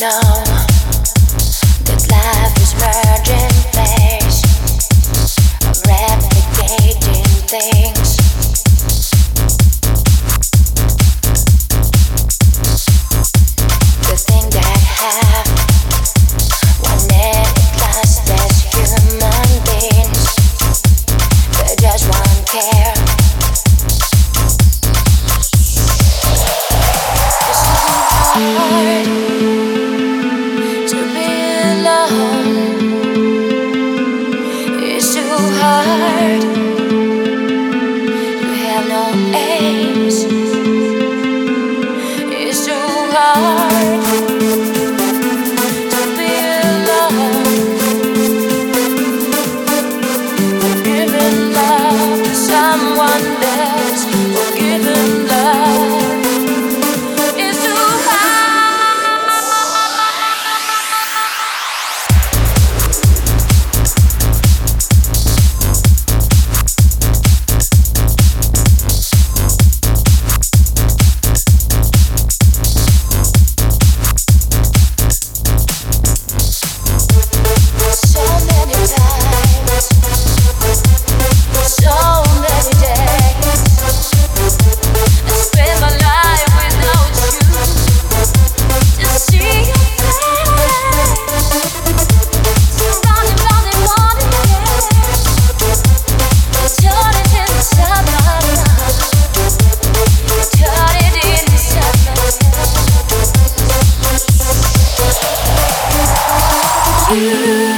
now tired. You